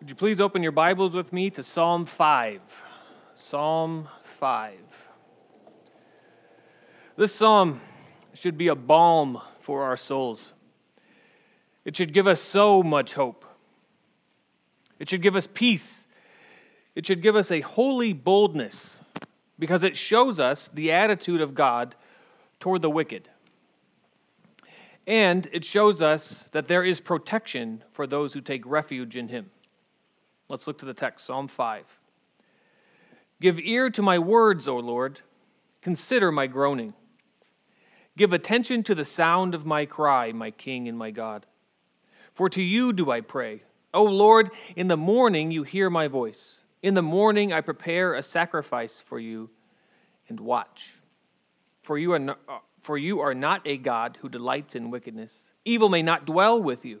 Would you please open your Bibles with me to Psalm 5? Psalm 5. This psalm should be a balm for our souls. It should give us so much hope. It should give us peace. It should give us a holy boldness because it shows us the attitude of God toward the wicked. And it shows us that there is protection for those who take refuge in Him. Let's look to the text, Psalm 5. Give ear to my words, O Lord. Consider my groaning. Give attention to the sound of my cry, my King and my God. For to you do I pray. O Lord, in the morning you hear my voice. In the morning I prepare a sacrifice for you and watch. For you are not, uh, for you are not a God who delights in wickedness. Evil may not dwell with you.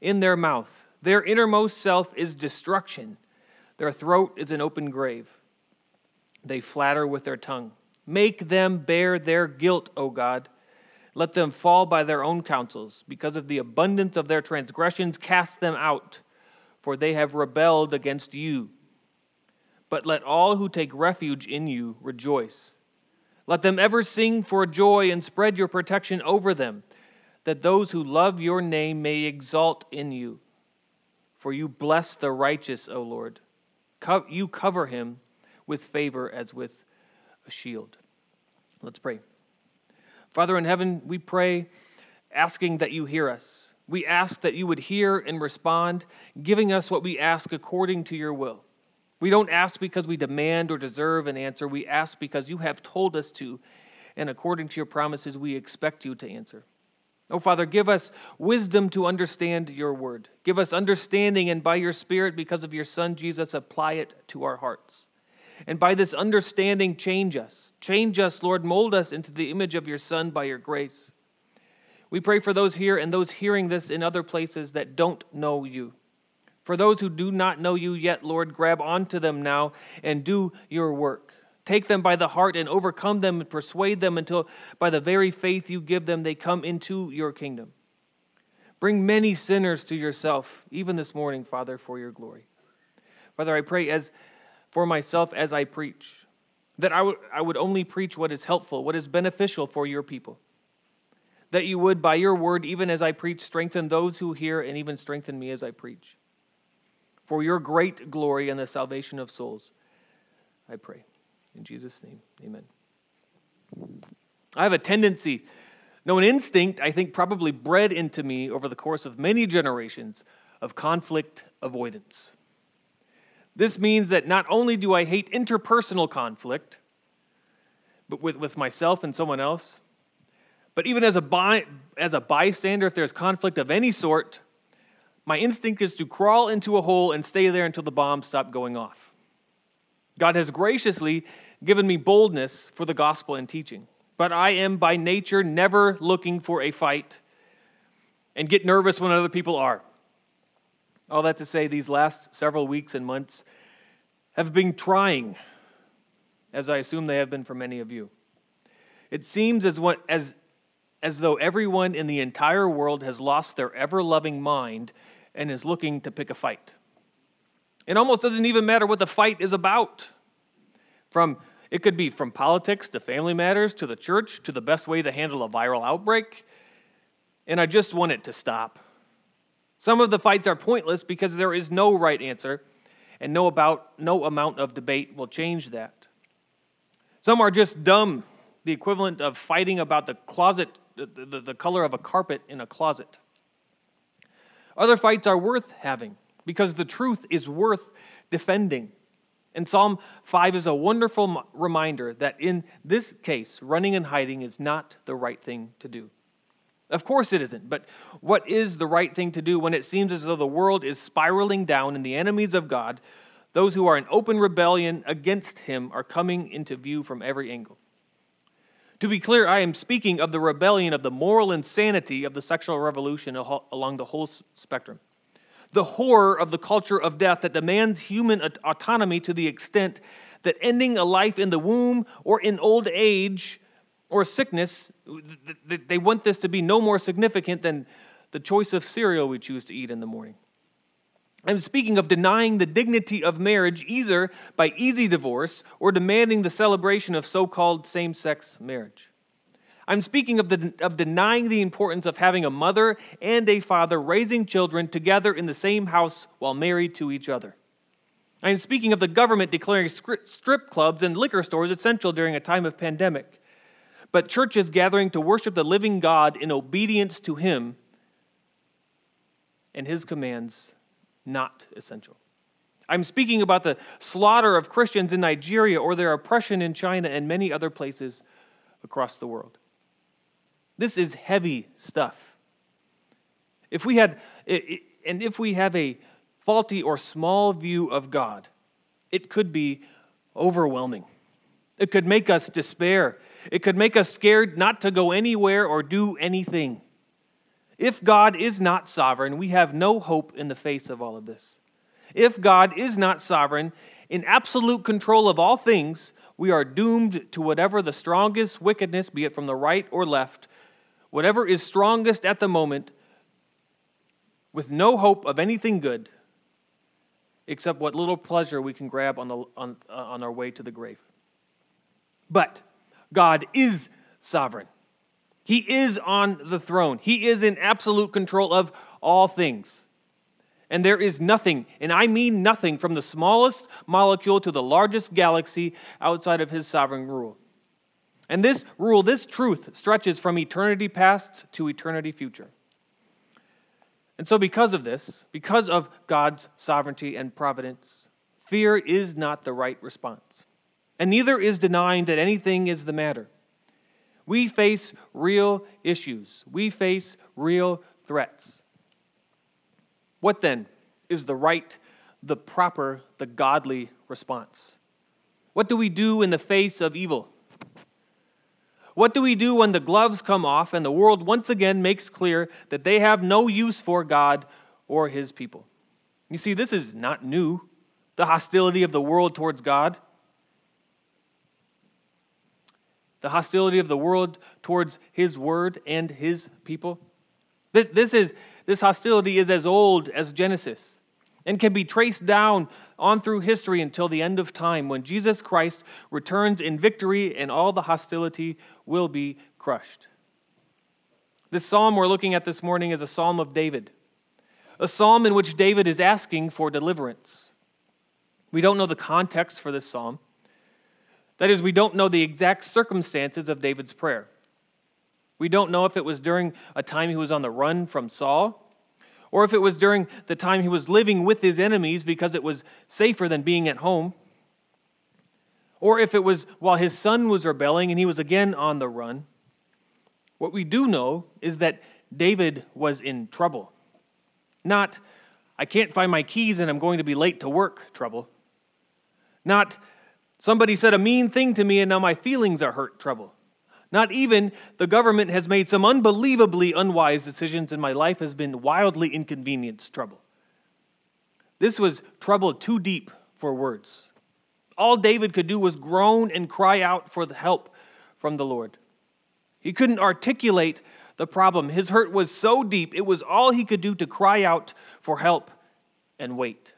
in their mouth. Their innermost self is destruction. Their throat is an open grave. They flatter with their tongue. Make them bear their guilt, O God. Let them fall by their own counsels. Because of the abundance of their transgressions, cast them out, for they have rebelled against you. But let all who take refuge in you rejoice. Let them ever sing for joy and spread your protection over them, that those who love your name may exalt in you. For you bless the righteous, O Lord. You cover him with favor as with a shield. Let's pray. Father in heaven, we pray asking that you hear us. We ask that you would hear and respond, giving us what we ask according to your will. We don't ask because we demand or deserve an answer. We ask because you have told us to, and according to your promises, we expect you to answer. Oh, Father, give us wisdom to understand your word. Give us understanding, and by your Spirit, because of your Son Jesus, apply it to our hearts. And by this understanding, change us. Change us, Lord. Mold us into the image of your Son by your grace. We pray for those here and those hearing this in other places that don't know you. For those who do not know you yet, Lord, grab onto them now and do your work. Take them by the heart and overcome them and persuade them until, by the very faith you give them, they come into your kingdom. Bring many sinners to yourself, even this morning, Father, for your glory. Father, I pray as for myself as I preach, that I, w- I would only preach what is helpful, what is beneficial for your people. That you would, by your word, even as I preach, strengthen those who hear and even strengthen me as I preach. For your great glory and the salvation of souls, I pray. In Jesus' name, amen. I have a tendency, no, an instinct, I think probably bred into me over the course of many generations of conflict avoidance. This means that not only do I hate interpersonal conflict, but with, with myself and someone else, but even as a, by, as a bystander, if there's conflict of any sort, my instinct is to crawl into a hole and stay there until the bombs stop going off. God has graciously given me boldness for the gospel and teaching, but I am by nature never looking for a fight and get nervous when other people are. All that to say, these last several weeks and months have been trying, as I assume they have been for many of you. It seems as, what, as, as though everyone in the entire world has lost their ever loving mind and is looking to pick a fight. It almost doesn't even matter what the fight is about. From it could be from politics to family matters to the church to the best way to handle a viral outbreak. And I just want it to stop. Some of the fights are pointless because there is no right answer, and no, about, no amount of debate will change that. Some are just dumb, the equivalent of fighting about the closet, the, the, the color of a carpet in a closet. Other fights are worth having because the truth is worth defending. And Psalm 5 is a wonderful reminder that in this case, running and hiding is not the right thing to do. Of course it isn't. But what is the right thing to do when it seems as though the world is spiraling down and the enemies of God, those who are in open rebellion against Him, are coming into view from every angle? To be clear, I am speaking of the rebellion of the moral insanity of the sexual revolution along the whole spectrum. The horror of the culture of death that demands human autonomy to the extent that ending a life in the womb or in old age or sickness, they want this to be no more significant than the choice of cereal we choose to eat in the morning. I'm speaking of denying the dignity of marriage either by easy divorce or demanding the celebration of so called same sex marriage. I'm speaking of, the, of denying the importance of having a mother and a father raising children together in the same house while married to each other. I am speaking of the government declaring strip clubs and liquor stores essential during a time of pandemic, but churches gathering to worship the living God in obedience to Him and His commands not essential. I'm speaking about the slaughter of Christians in Nigeria or their oppression in China and many other places across the world. This is heavy stuff. If we had, and if we have a faulty or small view of God, it could be overwhelming. It could make us despair. It could make us scared not to go anywhere or do anything. If God is not sovereign, we have no hope in the face of all of this. If God is not sovereign, in absolute control of all things, we are doomed to whatever the strongest wickedness, be it from the right or left, whatever is strongest at the moment, with no hope of anything good except what little pleasure we can grab on, the, on, uh, on our way to the grave. But God is sovereign. He is on the throne. He is in absolute control of all things. And there is nothing, and I mean nothing, from the smallest molecule to the largest galaxy outside of his sovereign rule. And this rule, this truth, stretches from eternity past to eternity future. And so, because of this, because of God's sovereignty and providence, fear is not the right response. And neither is denying that anything is the matter. We face real issues, we face real threats. What then is the right, the proper, the godly response? What do we do in the face of evil? What do we do when the gloves come off and the world once again makes clear that they have no use for God or his people? You see, this is not new, the hostility of the world towards God. the hostility of the world towards his word and his people. This, is, this hostility is as old as Genesis and can be traced down on through history until the end of time when Jesus Christ returns in victory and all the hostility will be crushed. This psalm we're looking at this morning is a psalm of David, a psalm in which David is asking for deliverance. We don't know the context for this psalm. That is, we don't know the exact circumstances of David's prayer. We don't know if it was during a time he was on the run from Saul, or if it was during the time he was living with his enemies because it was safer than being at home, or if it was while his son was rebelling and he was again on the run. What we do know is that David was in trouble. Not, I can't find my keys and I'm going to be late to work trouble. Not, Somebody said a mean thing to me and now my feelings are hurt trouble. Not even the government has made some unbelievably unwise decisions and my life has been wildly inconvenienced trouble. This was trouble too deep for words. All David could do was groan and cry out for the help from the Lord. He couldn't articulate the problem. His hurt was so deep, it was all he could do to cry out for help and wait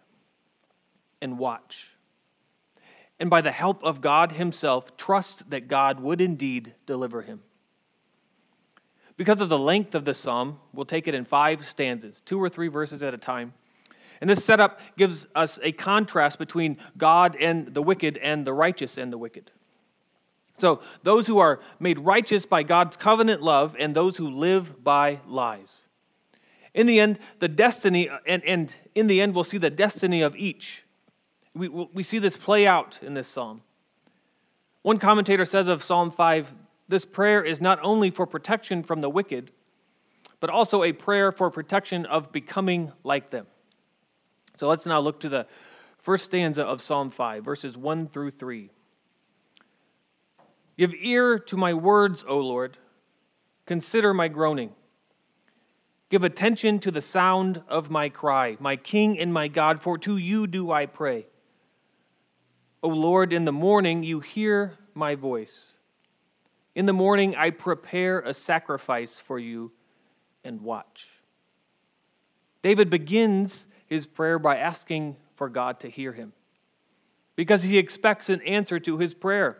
and watch and by the help of God Himself, trust that God would indeed deliver him. Because of the length of the psalm, we'll take it in five stanzas, two or three verses at a time. And this setup gives us a contrast between God and the wicked and the righteous and the wicked. So, those who are made righteous by God's covenant love and those who live by lies. In the end, the destiny, and, and in the end, we'll see the destiny of each we, we see this play out in this psalm. One commentator says of Psalm 5 this prayer is not only for protection from the wicked, but also a prayer for protection of becoming like them. So let's now look to the first stanza of Psalm 5, verses 1 through 3. Give ear to my words, O Lord. Consider my groaning. Give attention to the sound of my cry, my King and my God, for to you do I pray. O Lord, in the morning you hear my voice. In the morning I prepare a sacrifice for you and watch. David begins his prayer by asking for God to hear him because he expects an answer to his prayer.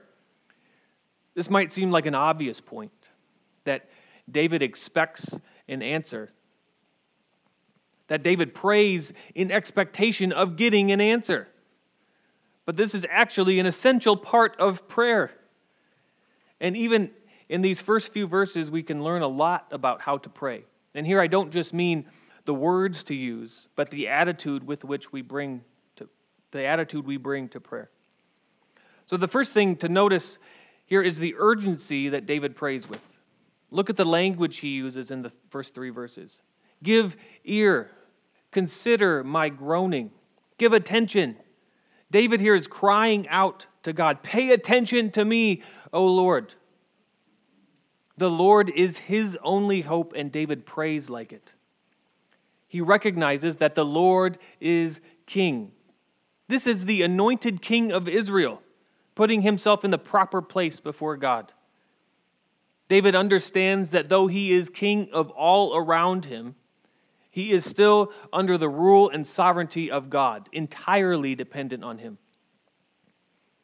This might seem like an obvious point that David expects an answer that David prays in expectation of getting an answer. But this is actually an essential part of prayer. And even in these first few verses, we can learn a lot about how to pray. And here I don't just mean the words to use, but the attitude with which we bring to the attitude we bring to prayer. So the first thing to notice here is the urgency that David prays with. Look at the language he uses in the first three verses. Give ear Consider my groaning. Give attention. David here is crying out to God Pay attention to me, O Lord. The Lord is his only hope, and David prays like it. He recognizes that the Lord is king. This is the anointed king of Israel, putting himself in the proper place before God. David understands that though he is king of all around him, he is still under the rule and sovereignty of God, entirely dependent on Him.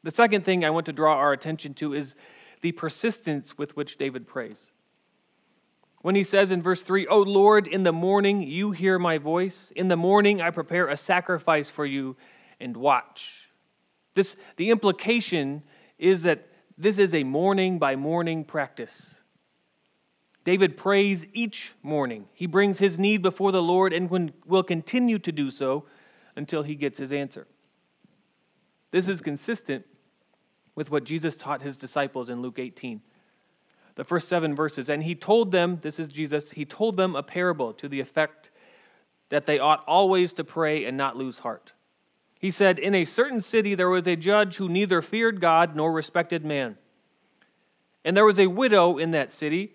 The second thing I want to draw our attention to is the persistence with which David prays. When he says in verse 3, O Lord, in the morning you hear my voice. In the morning I prepare a sacrifice for you and watch. This, the implication is that this is a morning by morning practice. David prays each morning. He brings his need before the Lord and will continue to do so until he gets his answer. This is consistent with what Jesus taught his disciples in Luke 18. The first seven verses. And he told them, this is Jesus, he told them a parable to the effect that they ought always to pray and not lose heart. He said, In a certain city there was a judge who neither feared God nor respected man. And there was a widow in that city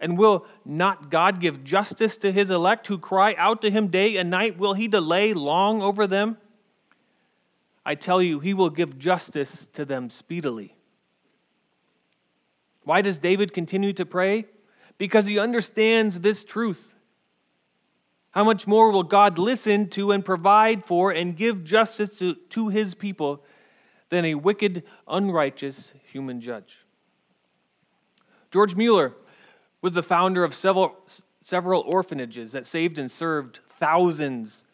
And will not God give justice to his elect who cry out to him day and night? Will he delay long over them? I tell you, he will give justice to them speedily. Why does David continue to pray? Because he understands this truth. How much more will God listen to and provide for and give justice to, to his people than a wicked, unrighteous human judge? George Mueller was the founder of several, several orphanages that saved and served thousands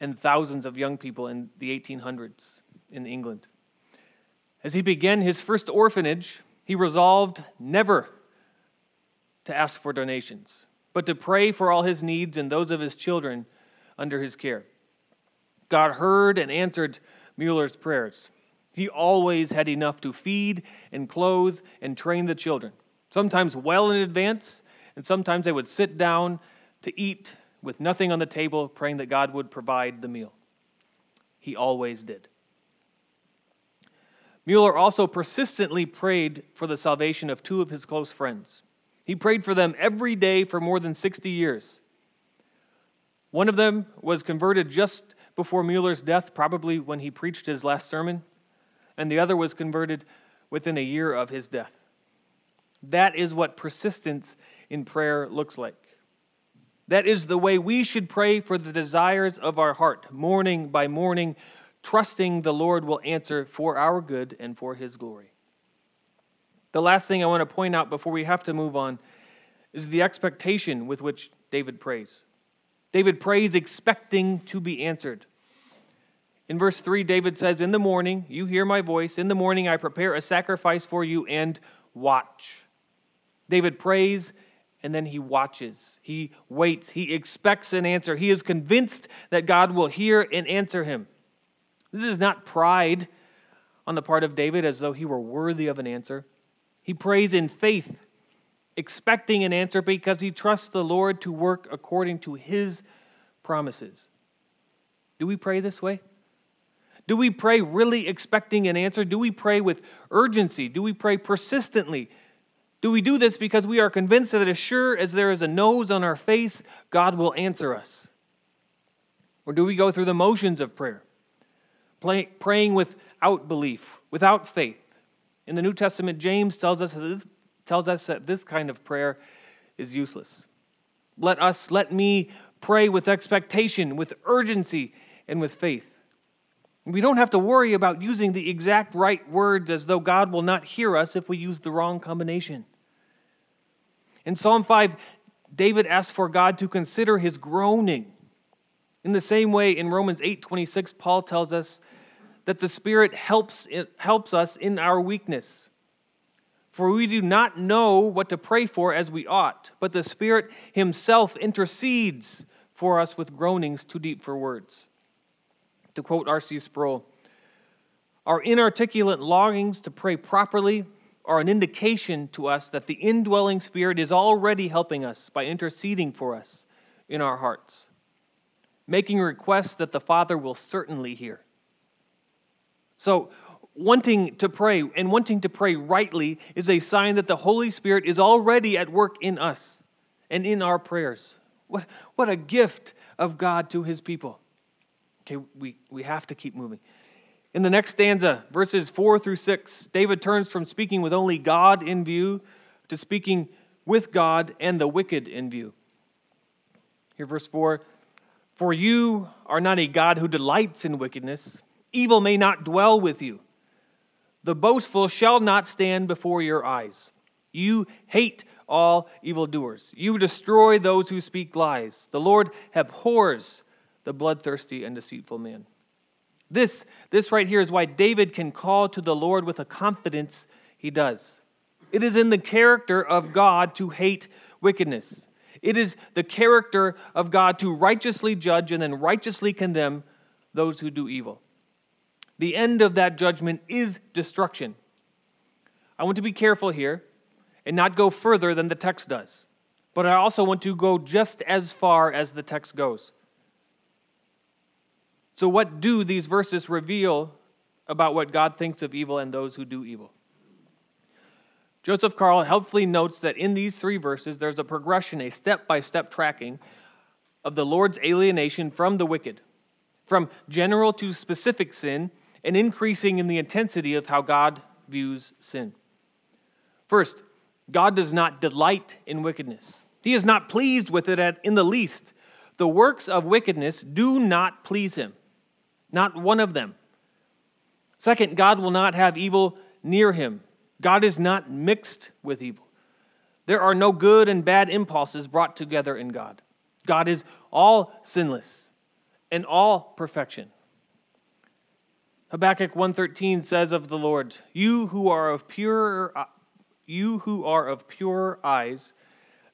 and thousands of young people in the 1800s in England. As he began his first orphanage, he resolved never to ask for donations, but to pray for all his needs and those of his children under his care. God heard and answered Mueller's prayers. He always had enough to feed and clothe and train the children sometimes well in advance, and sometimes they would sit down to eat with nothing on the table, praying that God would provide the meal. He always did. Mueller also persistently prayed for the salvation of two of his close friends. He prayed for them every day for more than 60 years. One of them was converted just before Mueller's death, probably when he preached his last sermon, and the other was converted within a year of his death. That is what persistence in prayer looks like. That is the way we should pray for the desires of our heart, morning by morning, trusting the Lord will answer for our good and for his glory. The last thing I want to point out before we have to move on is the expectation with which David prays. David prays expecting to be answered. In verse 3, David says, In the morning, you hear my voice. In the morning, I prepare a sacrifice for you and watch. David prays and then he watches. He waits. He expects an answer. He is convinced that God will hear and answer him. This is not pride on the part of David as though he were worthy of an answer. He prays in faith, expecting an answer because he trusts the Lord to work according to his promises. Do we pray this way? Do we pray really expecting an answer? Do we pray with urgency? Do we pray persistently? Do we do this because we are convinced that as sure as there is a nose on our face, God will answer us? Or do we go through the motions of prayer, praying without belief, without faith? In the New Testament, James tells us, this, tells us that this kind of prayer is useless. Let us, let me pray with expectation, with urgency, and with faith. We don't have to worry about using the exact right words as though God will not hear us if we use the wrong combination. In Psalm 5, David asks for God to consider his groaning. In the same way, in Romans 8:26, Paul tells us that the Spirit helps, helps us in our weakness. For we do not know what to pray for as we ought, but the Spirit Himself intercedes for us with groanings too deep for words. To quote R.C. Sproul, our inarticulate longings to pray properly are an indication to us that the indwelling Spirit is already helping us by interceding for us in our hearts, making requests that the Father will certainly hear. So, wanting to pray and wanting to pray rightly is a sign that the Holy Spirit is already at work in us and in our prayers. What, what a gift of God to his people. Okay, we, we have to keep moving. In the next stanza, verses 4 through 6, David turns from speaking with only God in view to speaking with God and the wicked in view. Here, verse 4 For you are not a God who delights in wickedness, evil may not dwell with you. The boastful shall not stand before your eyes. You hate all evildoers. You destroy those who speak lies. The Lord abhors the bloodthirsty and deceitful man. This, this right here is why David can call to the Lord with a confidence he does. It is in the character of God to hate wickedness. It is the character of God to righteously judge and then righteously condemn those who do evil. The end of that judgment is destruction. I want to be careful here and not go further than the text does, but I also want to go just as far as the text goes. So, what do these verses reveal about what God thinks of evil and those who do evil? Joseph Carl helpfully notes that in these three verses, there's a progression, a step by step tracking of the Lord's alienation from the wicked, from general to specific sin, and increasing in the intensity of how God views sin. First, God does not delight in wickedness. He is not pleased with it in the least. The works of wickedness do not please him. Not one of them. Second, God will not have evil near him. God is not mixed with evil. There are no good and bad impulses brought together in God. God is all sinless and all perfection. Habakkuk 1:13 says of the Lord, "You who are of pure uh, you who are of pure eyes,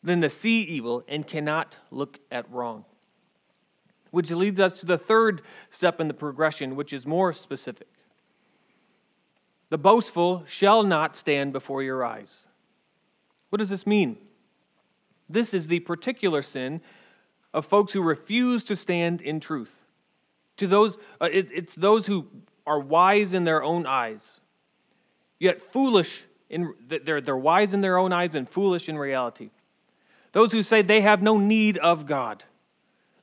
then the see evil and cannot look at wrong." Which leads us to the third step in the progression, which is more specific. The boastful shall not stand before your eyes. What does this mean? This is the particular sin of folks who refuse to stand in truth. To those, uh, it, it's those who are wise in their own eyes, yet foolish in they're, they're wise in their own eyes and foolish in reality. Those who say they have no need of God.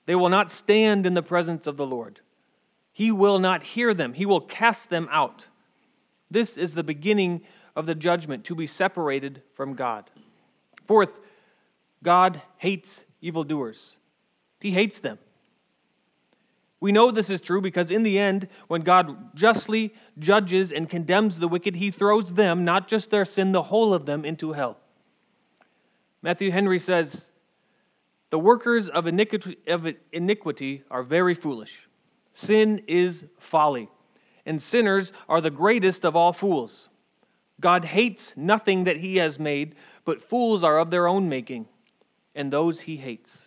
They will not stand in the presence of the Lord. He will not hear them, He will cast them out. This is the beginning of the judgment to be separated from God. Fourth, God hates evildoers, He hates them. We know this is true because in the end, when God justly judges and condemns the wicked, he throws them, not just their sin, the whole of them, into hell. Matthew Henry says, the workers of iniquity, are very foolish. Sin is folly, and sinners are the greatest of all fools. God hates nothing that he has made, but fools are of their own making, and those he hates.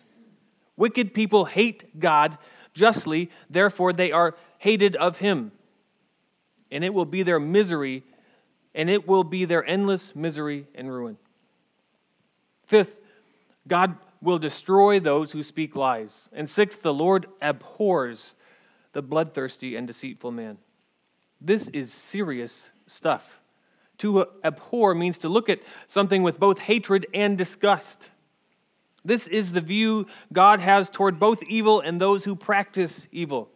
Wicked people hate God justly, therefore they are hated of him. And it will be their misery, and it will be their endless misery and ruin. Fifth, God will destroy those who speak lies. And sixth, the Lord abhors the bloodthirsty and deceitful man. This is serious stuff. To abhor means to look at something with both hatred and disgust. This is the view God has toward both evil and those who practice evil.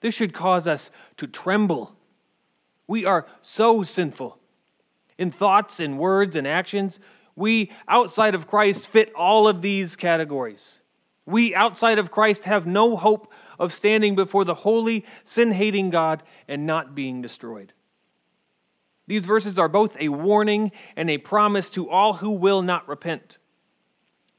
This should cause us to tremble. We are so sinful. In thoughts and words and actions, we outside of Christ fit all of these categories. We outside of Christ have no hope of standing before the holy, sin hating God and not being destroyed. These verses are both a warning and a promise to all who will not repent.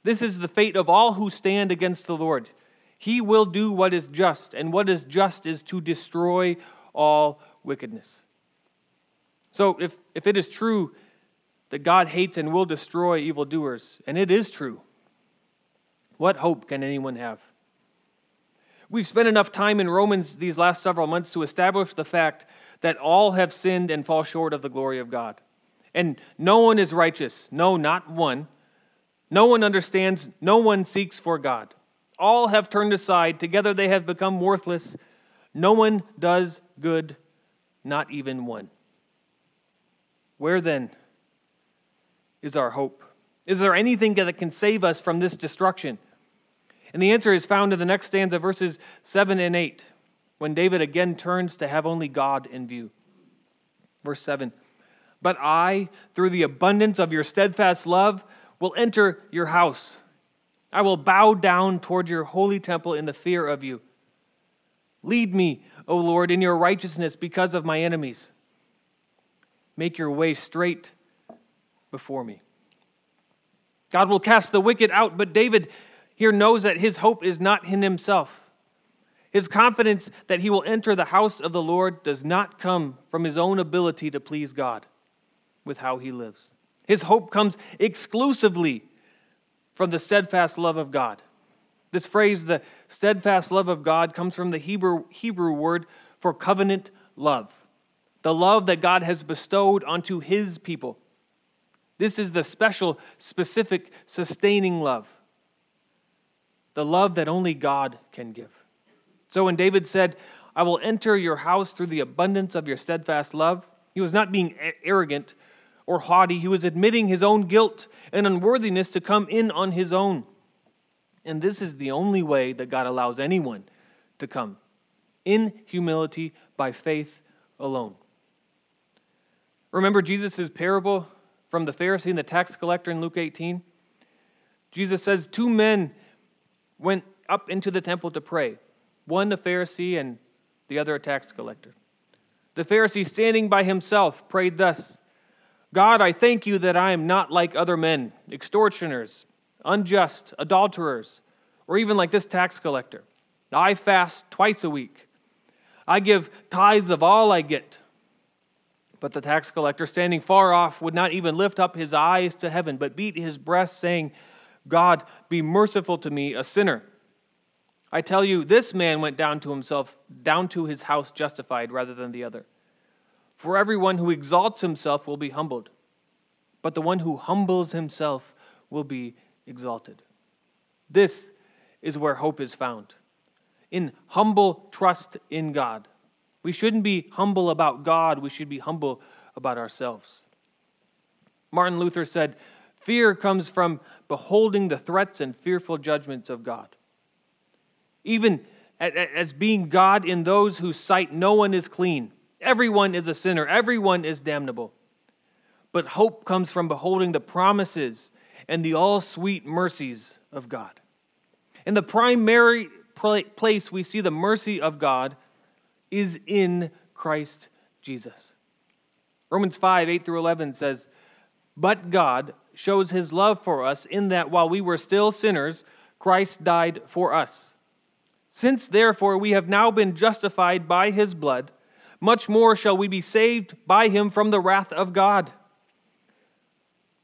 This is the fate of all who stand against the Lord. He will do what is just, and what is just is to destroy all wickedness. So, if, if it is true that God hates and will destroy evildoers, and it is true, what hope can anyone have? We've spent enough time in Romans these last several months to establish the fact that all have sinned and fall short of the glory of God. And no one is righteous. No, not one. No one understands. No one seeks for God. All have turned aside. Together they have become worthless. No one does good, not even one. Where then is our hope? Is there anything that can save us from this destruction? And the answer is found in the next stanza, verses 7 and 8, when David again turns to have only God in view. Verse 7 But I, through the abundance of your steadfast love, will enter your house. I will bow down toward your holy temple in the fear of you. Lead me, O Lord, in your righteousness because of my enemies. Make your way straight before me. God will cast the wicked out, but David here knows that his hope is not in himself. His confidence that he will enter the house of the Lord does not come from his own ability to please God with how he lives. His hope comes exclusively from the steadfast love of God. This phrase, the steadfast love of God, comes from the Hebrew, Hebrew word for covenant love, the love that God has bestowed onto his people. This is the special, specific, sustaining love the love that only God can give. So when David said, I will enter your house through the abundance of your steadfast love, he was not being arrogant or haughty. He was admitting his own guilt and unworthiness to come in on his own. And this is the only way that God allows anyone to come in humility by faith alone. Remember Jesus' parable from the Pharisee and the tax collector in Luke 18? Jesus says, Two men went up into the temple to pray, one a Pharisee and the other a tax collector. The Pharisee, standing by himself, prayed thus God, I thank you that I am not like other men, extortioners, unjust, adulterers, or even like this tax collector. I fast twice a week. I give tithes of all I get. But the tax collector, standing far off, would not even lift up his eyes to heaven, but beat his breast, saying, God, be merciful to me, a sinner. I tell you, this man went down to himself, down to his house justified rather than the other. For everyone who exalts himself will be humbled, but the one who humbles himself will be exalted. This is where hope is found in humble trust in God. We shouldn't be humble about God, we should be humble about ourselves. Martin Luther said, Fear comes from beholding the threats and fearful judgments of God. Even as being God in those whose sight no one is clean, everyone is a sinner, everyone is damnable. But hope comes from beholding the promises and the all sweet mercies of God. In the primary place we see the mercy of God is in Christ Jesus. Romans 5 8 through 11 says, But God, shows his love for us in that while we were still sinners, Christ died for us. Since therefore we have now been justified by his blood, much more shall we be saved by him from the wrath of God.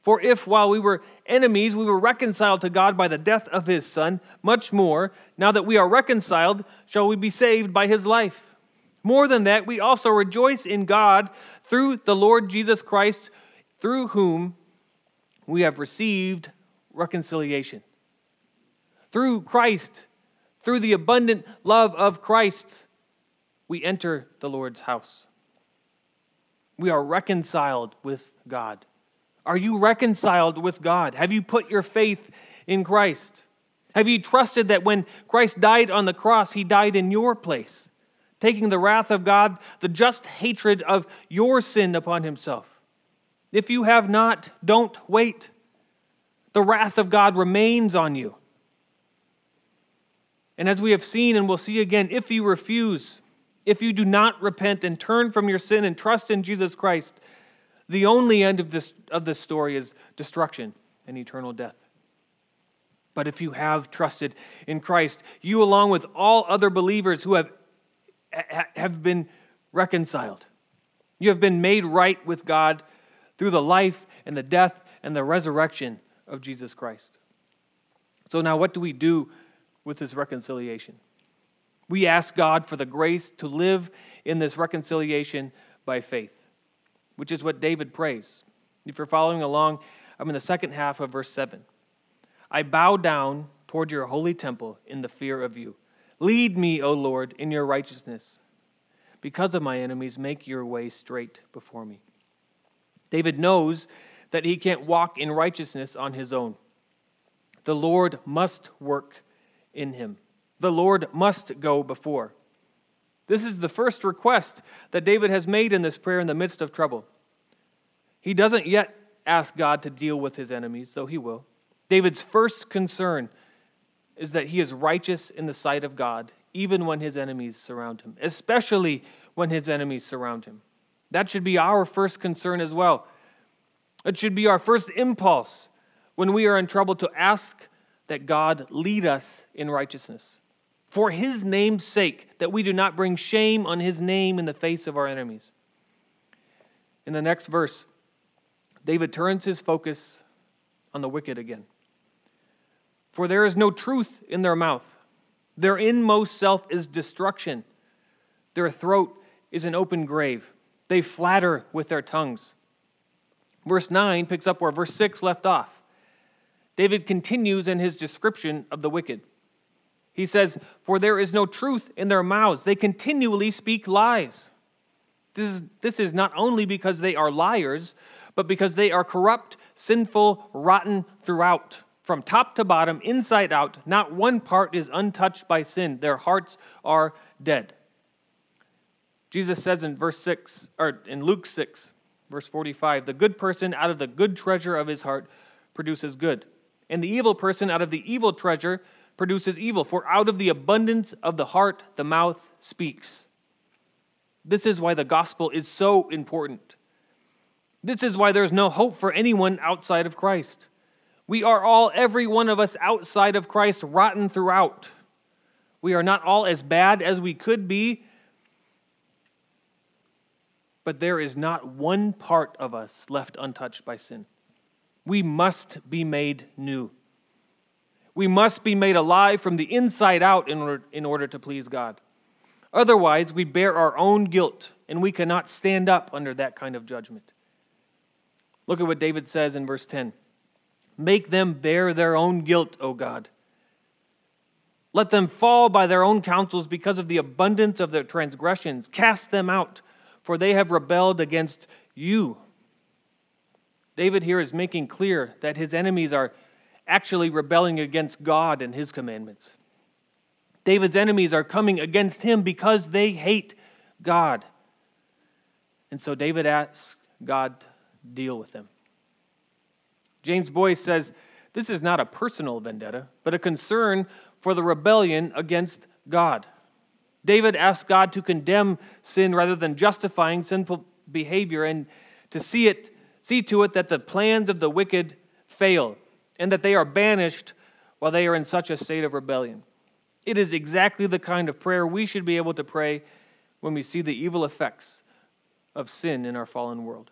For if while we were enemies we were reconciled to God by the death of his Son, much more, now that we are reconciled, shall we be saved by his life. More than that, we also rejoice in God through the Lord Jesus Christ, through whom we have received reconciliation. Through Christ, through the abundant love of Christ, we enter the Lord's house. We are reconciled with God. Are you reconciled with God? Have you put your faith in Christ? Have you trusted that when Christ died on the cross, he died in your place, taking the wrath of God, the just hatred of your sin upon himself? If you have not, don't wait. The wrath of God remains on you. And as we have seen and will see again, if you refuse, if you do not repent and turn from your sin and trust in Jesus Christ, the only end of this, of this story is destruction and eternal death. But if you have trusted in Christ, you, along with all other believers who have, have been reconciled, you have been made right with God through the life and the death and the resurrection of Jesus Christ. So, now what do we do with this reconciliation. We ask God for the grace to live in this reconciliation by faith, which is what David prays. If you're following along, I'm in the second half of verse 7. I bow down toward your holy temple in the fear of you. Lead me, O Lord, in your righteousness. Because of my enemies, make your way straight before me. David knows that he can't walk in righteousness on his own. The Lord must work in him. The Lord must go before. This is the first request that David has made in this prayer in the midst of trouble. He doesn't yet ask God to deal with his enemies, though he will. David's first concern is that he is righteous in the sight of God, even when his enemies surround him, especially when his enemies surround him. That should be our first concern as well. It should be our first impulse when we are in trouble to ask that God lead us in righteousness. For his name's sake, that we do not bring shame on his name in the face of our enemies. In the next verse, David turns his focus on the wicked again. For there is no truth in their mouth. Their inmost self is destruction. Their throat is an open grave. They flatter with their tongues. Verse 9 picks up where verse 6 left off. David continues in his description of the wicked. He says, For there is no truth in their mouths. They continually speak lies. This is, this is not only because they are liars, but because they are corrupt, sinful, rotten throughout. From top to bottom, inside out, not one part is untouched by sin. Their hearts are dead. Jesus says in verse 6, or in Luke 6, verse 45, the good person out of the good treasure of his heart produces good and the evil person out of the evil treasure produces evil. For out of the abundance of the heart, the mouth speaks. This is why the gospel is so important. This is why there's no hope for anyone outside of Christ. We are all, every one of us outside of Christ, rotten throughout. We are not all as bad as we could be, but there is not one part of us left untouched by sin. We must be made new. We must be made alive from the inside out in order, in order to please God. Otherwise, we bear our own guilt and we cannot stand up under that kind of judgment. Look at what David says in verse 10 Make them bear their own guilt, O God. Let them fall by their own counsels because of the abundance of their transgressions. Cast them out, for they have rebelled against you. David here is making clear that his enemies are actually rebelling against God and his commandments. David's enemies are coming against him because they hate God. And so David asks God to deal with them. James Boice says this is not a personal vendetta, but a concern for the rebellion against God. David asks God to condemn sin rather than justifying sinful behavior and to see it See to it that the plans of the wicked fail and that they are banished while they are in such a state of rebellion. It is exactly the kind of prayer we should be able to pray when we see the evil effects of sin in our fallen world.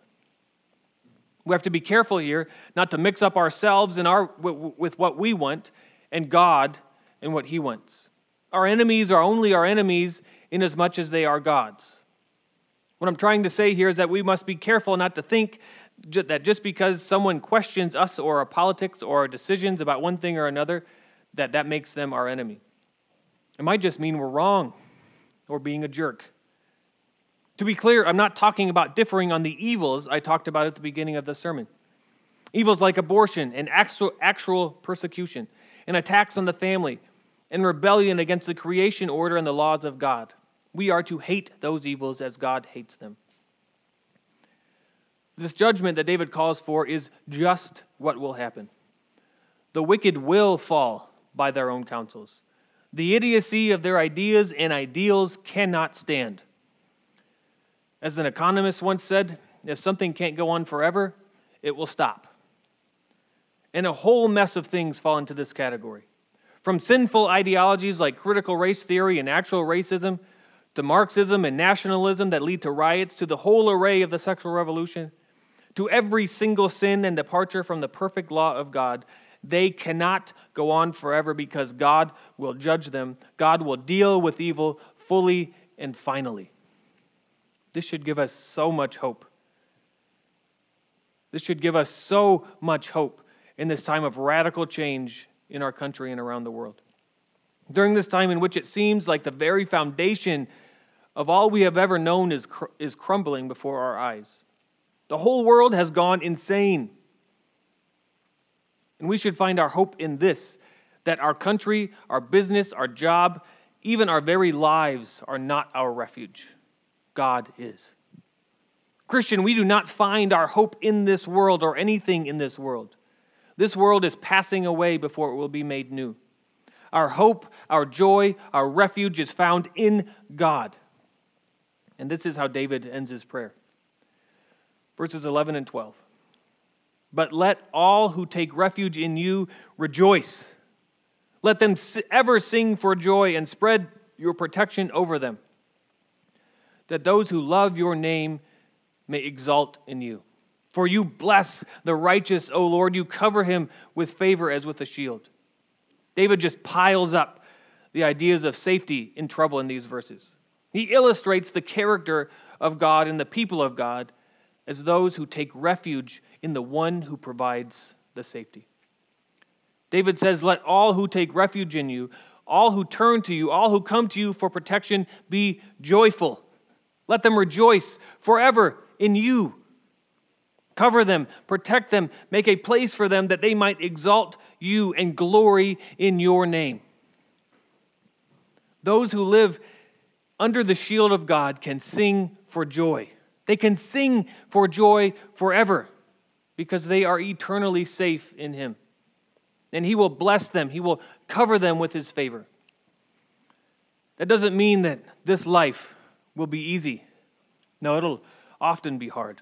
We have to be careful here not to mix up ourselves and our, with what we want and God and what He wants. Our enemies are only our enemies in as much as they are God's. What I'm trying to say here is that we must be careful not to think that just because someone questions us or our politics or our decisions about one thing or another, that that makes them our enemy. It might just mean we're wrong or being a jerk. To be clear, I'm not talking about differing on the evils I talked about at the beginning of the sermon. Evils like abortion and actual, actual persecution, and attacks on the family, and rebellion against the creation order and the laws of God. We are to hate those evils as God hates them. This judgment that David calls for is just what will happen. The wicked will fall by their own counsels. The idiocy of their ideas and ideals cannot stand. As an economist once said, if something can't go on forever, it will stop. And a whole mess of things fall into this category. From sinful ideologies like critical race theory and actual racism, to Marxism and nationalism that lead to riots, to the whole array of the sexual revolution, to every single sin and departure from the perfect law of God, they cannot go on forever because God will judge them. God will deal with evil fully and finally. This should give us so much hope. This should give us so much hope in this time of radical change in our country and around the world. During this time in which it seems like the very foundation of all we have ever known is, cr- is crumbling before our eyes. The whole world has gone insane. And we should find our hope in this that our country, our business, our job, even our very lives are not our refuge. God is. Christian, we do not find our hope in this world or anything in this world. This world is passing away before it will be made new. Our hope, our joy, our refuge is found in God. And this is how David ends his prayer. Verses 11 and 12. But let all who take refuge in you rejoice. Let them ever sing for joy and spread your protection over them that those who love your name may exalt in you. For you bless the righteous, O Lord. You cover him with favor as with a shield. David just piles up the ideas of safety in trouble in these verses. He illustrates the character of God and the people of God as those who take refuge in the one who provides the safety. David says, Let all who take refuge in you, all who turn to you, all who come to you for protection, be joyful. Let them rejoice forever in you. Cover them, protect them, make a place for them that they might exalt you and glory in your name. Those who live under the shield of God can sing for joy. They can sing for joy forever because they are eternally safe in Him. And He will bless them, He will cover them with His favor. That doesn't mean that this life will be easy. No, it'll often be hard.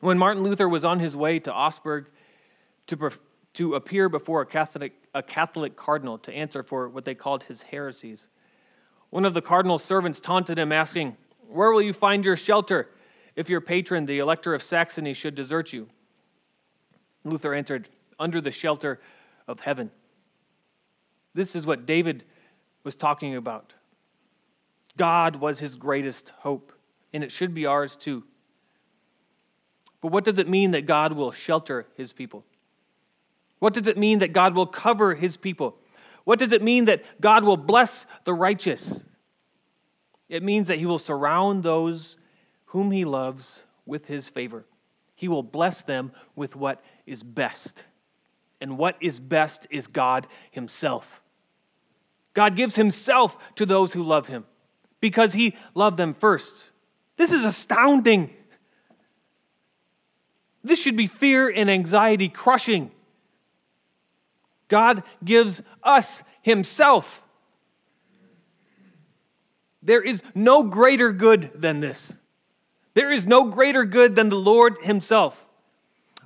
When Martin Luther was on his way to Augsburg to, to appear before a Catholic, a Catholic cardinal to answer for what they called his heresies, one of the cardinal's servants taunted him, asking, Where will you find your shelter if your patron, the Elector of Saxony, should desert you? Luther answered, Under the shelter of heaven. This is what David was talking about. God was his greatest hope, and it should be ours too. But what does it mean that God will shelter his people? What does it mean that God will cover his people? What does it mean that God will bless the righteous? It means that he will surround those whom he loves with his favor. He will bless them with what is best. And what is best is God himself. God gives himself to those who love him because he loved them first. This is astounding. This should be fear and anxiety crushing. God gives us Himself. There is no greater good than this. There is no greater good than the Lord Himself.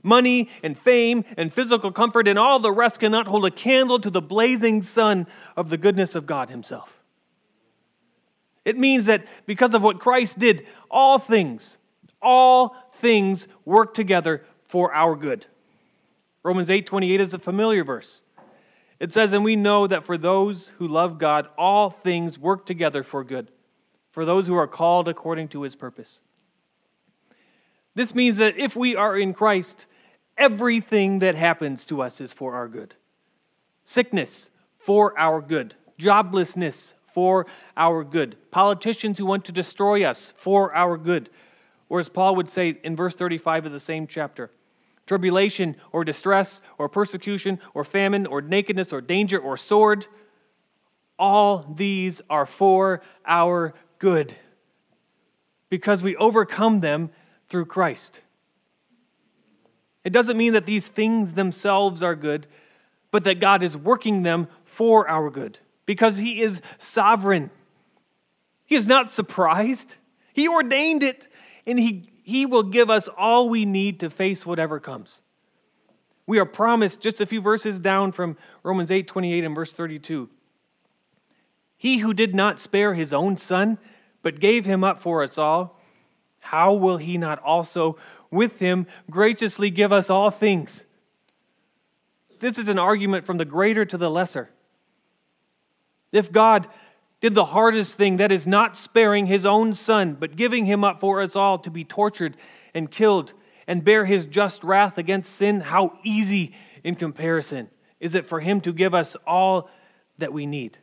Money and fame and physical comfort and all the rest cannot hold a candle to the blazing sun of the goodness of God Himself. It means that because of what Christ did, all things, all things work together for our good. Romans 8:28 is a familiar verse. It says, "And we know that for those who love God, all things work together for good, for those who are called according to his purpose." This means that if we are in Christ, everything that happens to us is for our good. Sickness, for our good. Joblessness, for our good. Politicians who want to destroy us, for our good. Or as Paul would say in verse 35 of the same chapter tribulation or distress or persecution or famine or nakedness or danger or sword, all these are for our good because we overcome them through Christ. It doesn't mean that these things themselves are good, but that God is working them for our good because He is sovereign. He is not surprised, He ordained it, and He, he will give us all we need to face whatever comes. We are promised just a few verses down from Romans 8 28 and verse 32. He who did not spare his own son, but gave him up for us all, how will he not also with him graciously give us all things? This is an argument from the greater to the lesser. If God did the hardest thing, that is not sparing his own son, but giving him up for us all to be tortured and killed and bear his just wrath against sin, how easy in comparison is it for him to give us all that we need?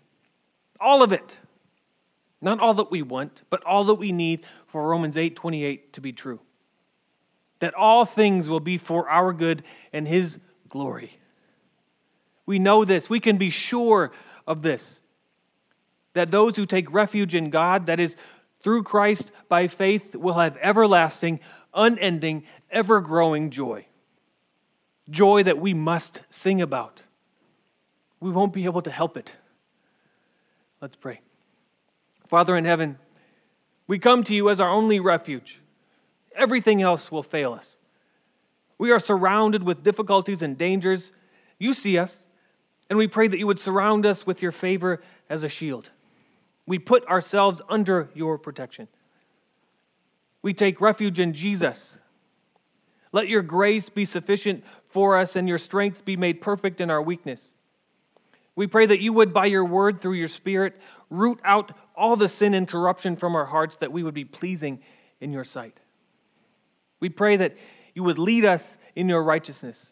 All of it. Not all that we want, but all that we need for Romans 8 28 to be true. That all things will be for our good and his glory. We know this. We can be sure of this that those who take refuge in God, that is, through Christ by faith, will have everlasting, unending, ever growing joy. Joy that we must sing about. We won't be able to help it. Let's pray. Father in heaven, we come to you as our only refuge. Everything else will fail us. We are surrounded with difficulties and dangers. You see us, and we pray that you would surround us with your favor as a shield. We put ourselves under your protection. We take refuge in Jesus. Let your grace be sufficient for us and your strength be made perfect in our weakness. We pray that you would, by your word through your Spirit, root out all the sin and corruption from our hearts that we would be pleasing in your sight. We pray that you would lead us in your righteousness,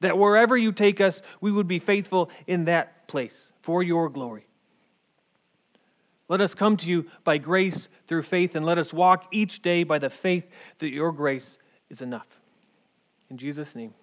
that wherever you take us, we would be faithful in that place for your glory. Let us come to you by grace through faith, and let us walk each day by the faith that your grace is enough. In Jesus' name.